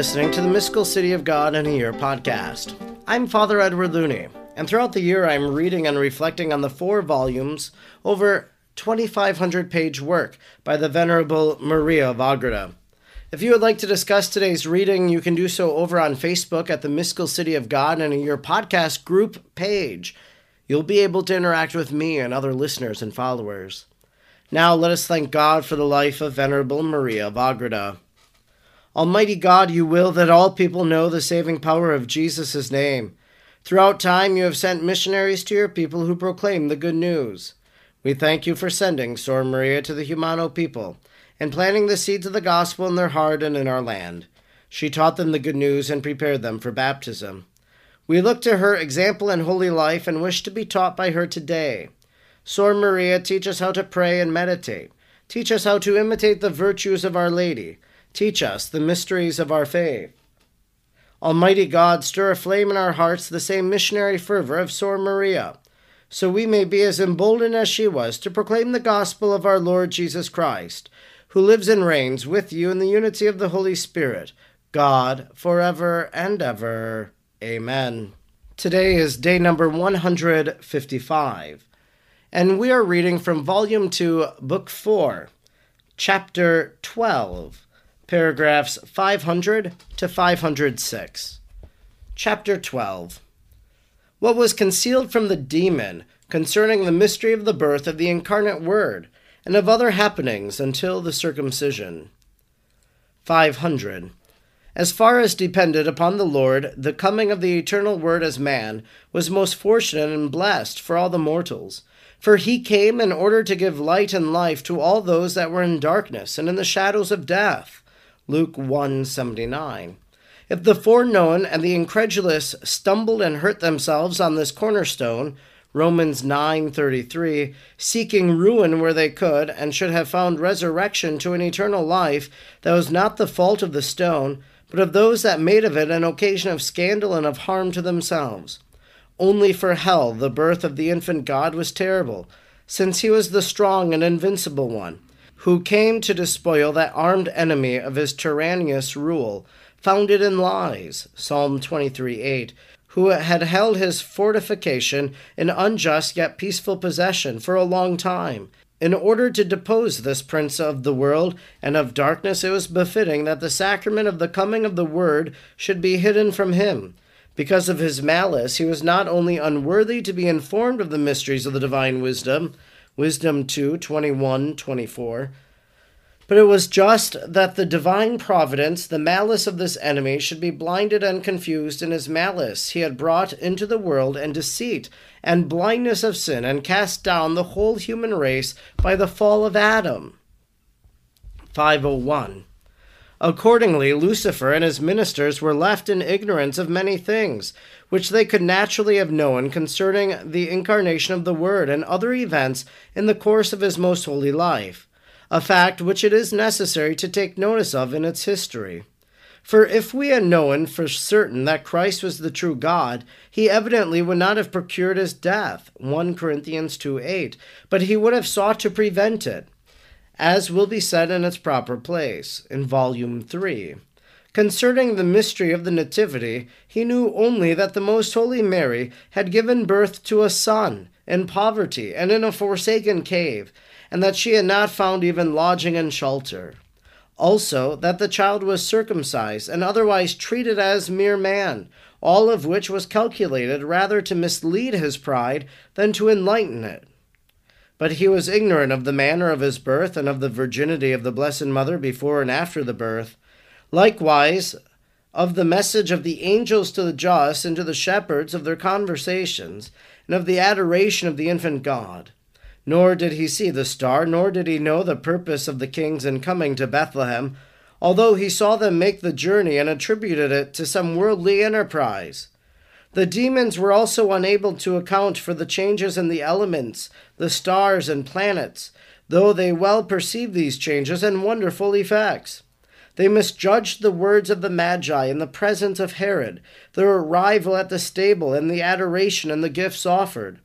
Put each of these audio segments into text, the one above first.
listening to the Mystical City of God in a Year podcast. I'm Father Edward Looney, and throughout the year I'm reading and reflecting on the four volumes, over 2,500 page work by the Venerable Maria of Agreda. If you would like to discuss today's reading, you can do so over on Facebook at the Mystical City of God in a Year podcast group page. You'll be able to interact with me and other listeners and followers. Now let us thank God for the life of Venerable Maria of Agreda. Almighty God, you will that all people know the saving power of Jesus' name. Throughout time, you have sent missionaries to your people who proclaim the good news. We thank you for sending Sor Maria to the Jumano people and planting the seeds of the gospel in their heart and in our land. She taught them the good news and prepared them for baptism. We look to her example and holy life and wish to be taught by her today. Sor Maria, teach us how to pray and meditate. Teach us how to imitate the virtues of Our Lady Teach us the mysteries of our faith. Almighty God, stir aflame in our hearts the same missionary fervor of Sor Maria, so we may be as emboldened as she was to proclaim the gospel of our Lord Jesus Christ, who lives and reigns with you in the unity of the Holy Spirit, God, forever and ever. Amen. Today is day number 155, and we are reading from Volume 2, Book 4, Chapter 12 paragraphs 500 to 506. Chapter 12 What was concealed from the demon concerning the mystery of the birth of the incarnate Word and of other happenings until the circumcision. 500. As far as depended upon the Lord, the coming of the eternal Word as man was most fortunate and blessed for all the mortals. For he came in order to give light and life to all those that were in darkness and in the shadows of death Luke 179. If the foreknown and the incredulous stumbled and hurt themselves on this cornerstone, Romans 9:33, seeking ruin where they could and should have found resurrection to an eternal life, that was not the fault of the stone, but of those that made of it an occasion of scandal and of harm to themselves. Only for hell the birth of the infant God was terrible, since he was the strong and invincible one who came to despoil that armed enemy of his tyrannous rule, founded in lies, Psalm 23 8, who had held his fortification in unjust yet peaceful possession for a long time. In order to depose this prince of the world and of darkness, it was befitting that the sacrament of the coming of the Word should be hidden from him. Because of his malice, he was not only unworthy to be informed of the mysteries of the divine wisdom, Wisdom 2 21 24. But it was just that the divine providence, the malice of this enemy, should be blinded and confused in his malice. He had brought into the world and deceit and blindness of sin and cast down the whole human race by the fall of Adam. 501. Accordingly, Lucifer and his ministers were left in ignorance of many things, which they could naturally have known concerning the incarnation of the Word and other events in the course of his most holy life, a fact which it is necessary to take notice of in its history. For if we had known for certain that Christ was the true God, he evidently would not have procured his death, 1 Corinthians 2 8, but he would have sought to prevent it as will be said in its proper place, in Volume 3. Concerning the mystery of the Nativity, he knew only that the Most Holy Mary had given birth to a son in poverty and in a forsaken cave, and that she had not found even lodging and shelter. Also, that the child was circumcised and otherwise treated as mere man, all of which was calculated rather to mislead his pride than to enlighten it. But he was ignorant of the manner of his birth and of the virginity of the Blessed Mother before and after the birth. Likewise, of the message of the angels to the just and to the shepherds of their conversations, and of the adoration of the infant God. Nor did he see the star, nor did he know the purpose of the kings in coming to Bethlehem, although he saw them make the journey and attributed it to some worldly enterprise. The demons were also unable to account for the changes in the elements, the stars, and planets, though they well perceived these changes and wonderful effects. They misjudged the words of the Magi in the presence of Herod, their arrival at the stable, and the adoration and the gifts offered.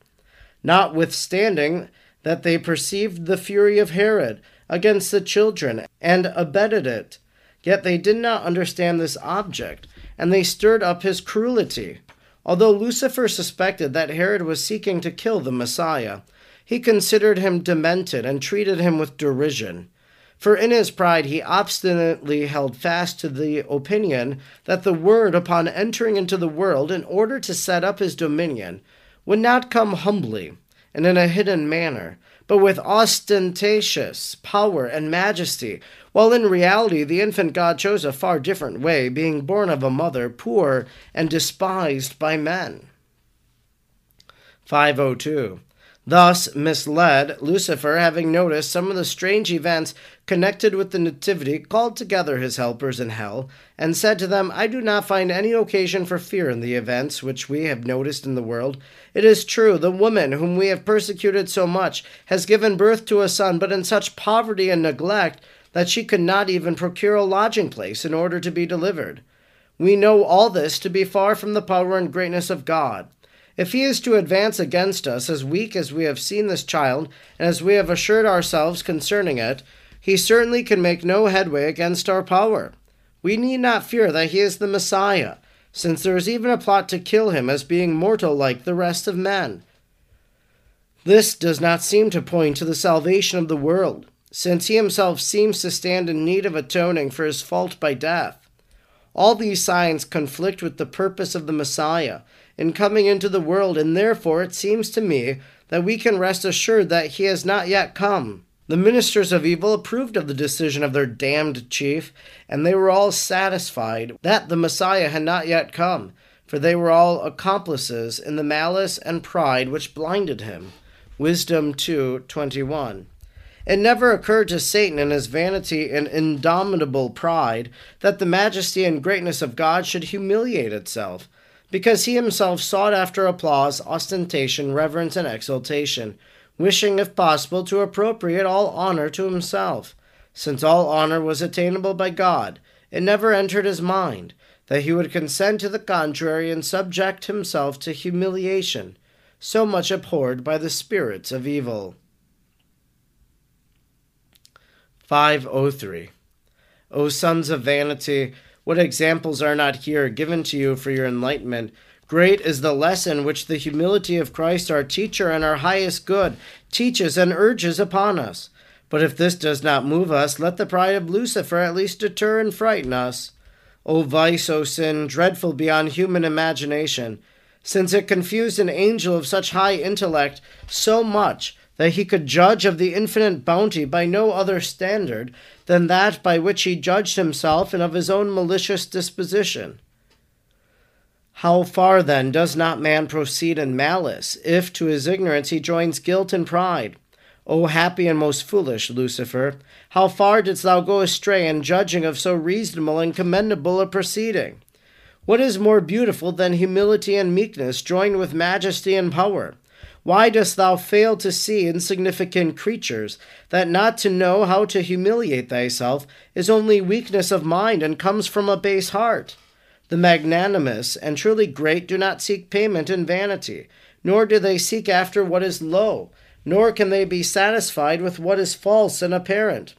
Notwithstanding that they perceived the fury of Herod against the children and abetted it, Yet they did not understand this object, and they stirred up his cruelty. Although Lucifer suspected that Herod was seeking to kill the Messiah, he considered him demented and treated him with derision. For in his pride he obstinately held fast to the opinion that the Word, upon entering into the world in order to set up his dominion, would not come humbly and in a hidden manner, but with ostentatious power and majesty, while in reality the infant God chose a far different way, being born of a mother poor and despised by men. 502. Thus misled, Lucifer, having noticed some of the strange events connected with the Nativity, called together his helpers in hell, and said to them, I do not find any occasion for fear in the events which we have noticed in the world. It is true, the woman whom we have persecuted so much has given birth to a son, but in such poverty and neglect that she could not even procure a lodging place in order to be delivered. We know all this to be far from the power and greatness of God. If he is to advance against us as weak as we have seen this child, and as we have assured ourselves concerning it, he certainly can make no headway against our power. We need not fear that he is the Messiah, since there is even a plot to kill him as being mortal like the rest of men. This does not seem to point to the salvation of the world, since he himself seems to stand in need of atoning for his fault by death. All these signs conflict with the purpose of the Messiah in coming into the world, and therefore it seems to me that we can rest assured that he has not yet come. The ministers of evil approved of the decision of their damned chief, and they were all satisfied that the Messiah had not yet come, for they were all accomplices in the malice and pride which blinded him. Wisdom 2:21. It never occurred to Satan in his vanity and indomitable pride that the majesty and greatness of God should humiliate itself because he himself sought after applause, ostentation, reverence, and exaltation, wishing, if possible, to appropriate all honor to himself. Since all honor was attainable by God, it never entered his mind that he would consent to the contrary and subject himself to humiliation, so much abhorred by the spirits of evil. 503. O sons of vanity, what examples are not here given to you for your enlightenment? Great is the lesson which the humility of Christ, our teacher and our highest good, teaches and urges upon us. But if this does not move us, let the pride of Lucifer at least deter and frighten us. O vice, O sin, dreadful beyond human imagination, since it confused an angel of such high intellect so much that he could judge of the infinite bounty by no other standard than that by which he judged himself and of his own malicious disposition. How far then does not man proceed in malice, if to his ignorance he joins guilt and pride? O happy and most foolish Lucifer, how far didst thou go astray in judging of so reasonable and commendable a proceeding? What is more beautiful than humility and meekness joined with majesty and power? Why dost thou fail to see insignificant creatures, that not to know how to humiliate thyself is only weakness of mind and comes from a base heart? The magnanimous and truly great do not seek payment in vanity, nor do they seek after what is low, nor can they be satisfied with what is false and apparent.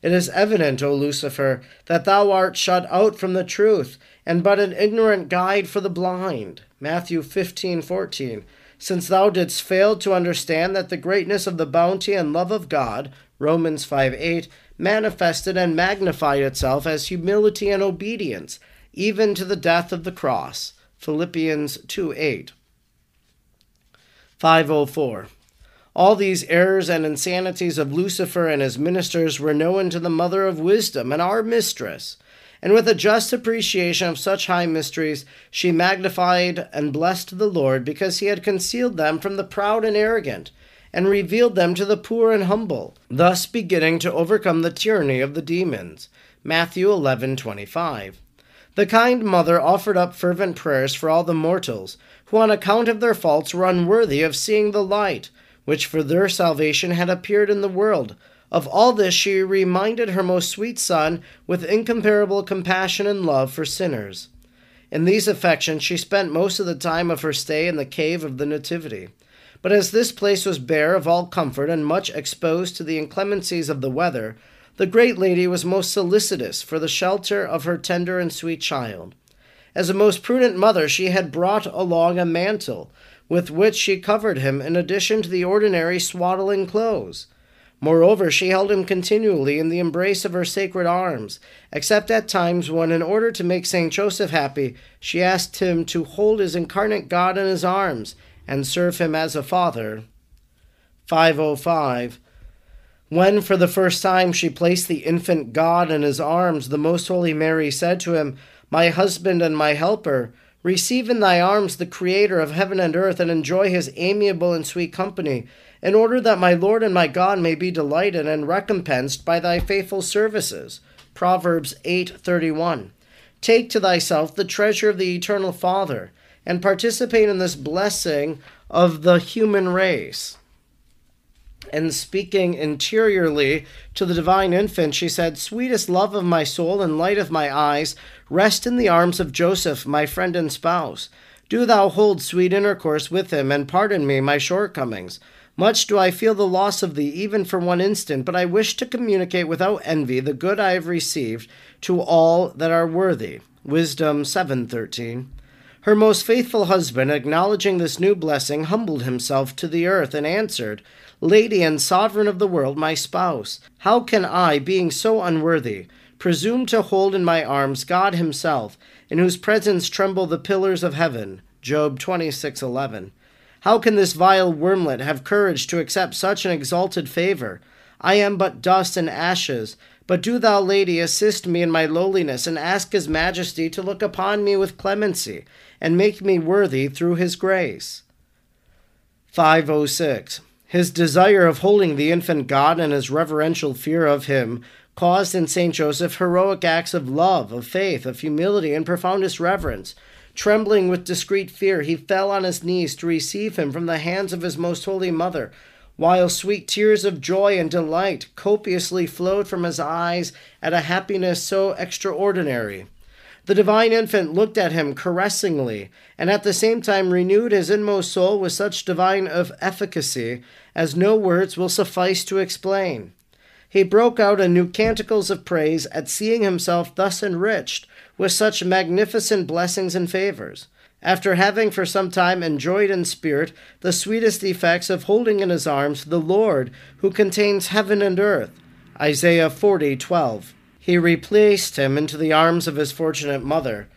It is evident, O Lucifer, that thou art shut out from the truth, and but an ignorant guide for the blind. Matthew fifteen fourteen since thou didst fail to understand that the greatness of the bounty and love of God, Romans 5 8, manifested and magnified itself as humility and obedience, even to the death of the cross, Philippians 2 8. 504. All these errors and insanities of Lucifer and his ministers were known to the Mother of Wisdom and our Mistress and with a just appreciation of such high mysteries, she magnified and blessed the Lord because he had concealed them from the proud and arrogant, and revealed them to the poor and humble, thus beginning to overcome the tyranny of the demons. Matthew 11:25. The kind mother offered up fervent prayers for all the mortals, who on account of their faults were unworthy of seeing the light, which for their salvation had appeared in the world of all this she reminded her most sweet Son with incomparable compassion and love for sinners. In these affections she spent most of the time of her stay in the cave of the Nativity. But as this place was bare of all comfort and much exposed to the inclemencies of the weather, the great lady was most solicitous for the shelter of her tender and sweet child. As a most prudent mother, she had brought along a mantle, with which she covered him in addition to the ordinary swaddling clothes. Moreover, she held him continually in the embrace of her sacred arms, except at times when, in order to make Saint Joseph happy, she asked him to hold his incarnate God in his arms and serve him as a father. 505. When for the first time she placed the infant God in his arms, the Most Holy Mary said to him, My husband and my helper, receive in thy arms the Creator of heaven and earth, and enjoy his amiable and sweet company in order that my Lord and my God may be delighted and recompensed by thy faithful services. Proverbs 8:31. Take to thyself the treasure of the eternal Father and participate in this blessing of the human race. And speaking interiorly to the divine infant, she said, Sweetest love of my soul and light of my eyes, rest in the arms of Joseph, my friend and spouse. Do thou hold sweet intercourse with him, and pardon me my shortcomings. Much do I feel the loss of thee, even for one instant, but I wish to communicate without envy the good I have received to all that are worthy. Wisdom 7:13. Her most faithful husband, acknowledging this new blessing, humbled himself to the earth and answered, Lady and sovereign of the world, my spouse, how can I, being so unworthy, presume to hold in my arms God himself, in whose presence tremble the pillars of heaven? Job 26:11. How can this vile wormlet have courage to accept such an exalted favor? I am but dust and ashes. But do thou, lady, assist me in my lowliness, and ask his majesty to look upon me with clemency, and make me worthy through his grace. 506. His desire of holding the infant God and his reverential fear of him caused in St. Joseph heroic acts of love, of faith, of humility, and profoundest reverence Trembling with discreet fear, he fell on his knees to receive him from the hands of his most holy mother, while sweet tears of joy and delight copiously flowed from his eyes at a happiness so extraordinary. The divine infant looked at him caressingly, and at the same time renewed his inmost soul with such divine of efficacy as no words will suffice to explain. He broke out in new canticles of praise at seeing himself thus enriched with such magnificent blessings and favors, after having for some time enjoyed in spirit the sweetest effects of holding in his arms the Lord who contains heaven and earth. Isaiah 40:12. He replaced him into the arms of his fortunate mother,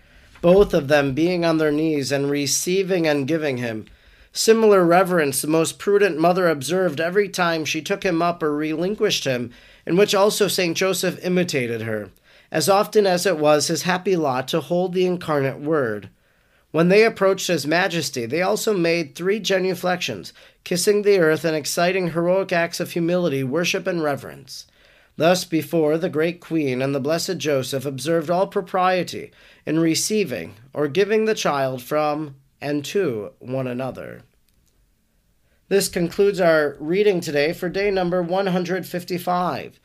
both of them being on their knees and receiving and giving him. Similar reverence the most prudent mother observed every time she took him up or relinquished him, in which also St. Joseph imitated her as often as it was his happy lot to hold the incarnate Word. When they approached His Majesty, they also made three genuflections, kissing the earth and exciting heroic acts of humility, worship, and reverence. Thus, before the great Queen and the Blessed Joseph observed all propriety in receiving or giving the child from and to one another. This concludes our reading today for day number 155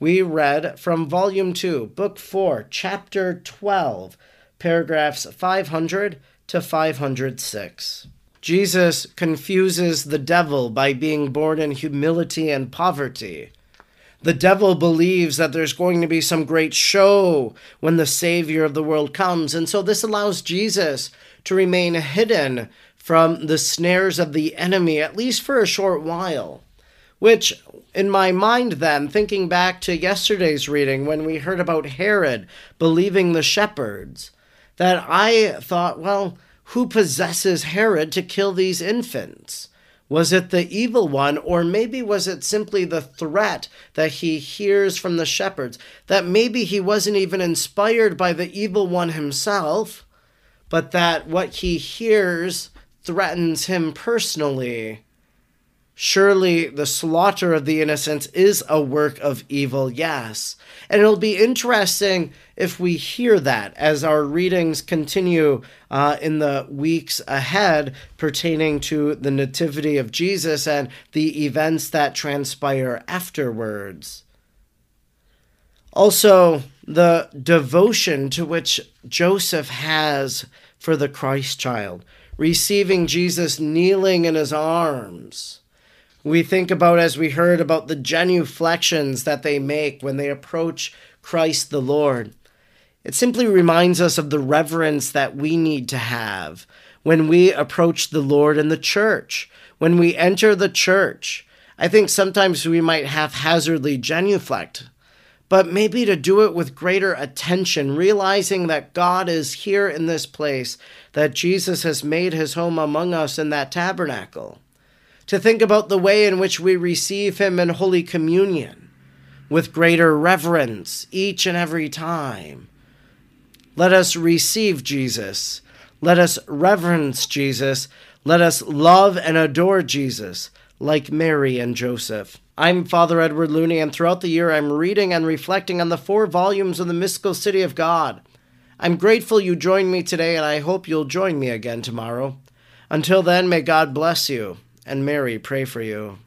we read from Volume 2, Book 4, Chapter 12, paragraphs 500 to 506. Jesus confuses the devil by being born in humility and poverty. The devil believes that there's going to be some great show when the Savior of the world comes, and so this allows Jesus to remain hidden from the snares of the enemy, at least for a short while. Which, in my mind, then, thinking back to yesterday's reading when we heard about Herod believing the shepherds, that I thought, well, who possesses Herod to kill these infants? Was it the evil one, or maybe was it simply the threat that he hears from the shepherds? That maybe he wasn't even inspired by the evil one himself, but that what he hears threatens him personally Surely the slaughter of the innocents is a work of evil, yes. And it'll be interesting if we hear that as our readings continue uh, in the weeks ahead pertaining to the Nativity of Jesus and the events that transpire afterwards. Also, the devotion to which Joseph has for the Christ child, receiving Jesus kneeling in his arms We think about, as we heard, about the genuflections that they make when they approach Christ the Lord. It simply reminds us of the reverence that we need to have when we approach the Lord in the church, when we enter the church. I think sometimes we might haphazardly genuflect, but maybe to do it with greater attention, realizing that God is here in this place, that Jesus has made his home among us in that tabernacle. To think about the way in which we receive him in Holy Communion with greater reverence each and every time. Let us receive Jesus. Let us reverence Jesus. Let us love and adore Jesus like Mary and Joseph. I'm Father Edward Looney, and throughout the year I'm reading and reflecting on the four volumes of the Mystical City of God. I'm grateful you joined me today, and I hope you'll join me again tomorrow. Until then, may God bless you, and Mary pray for you.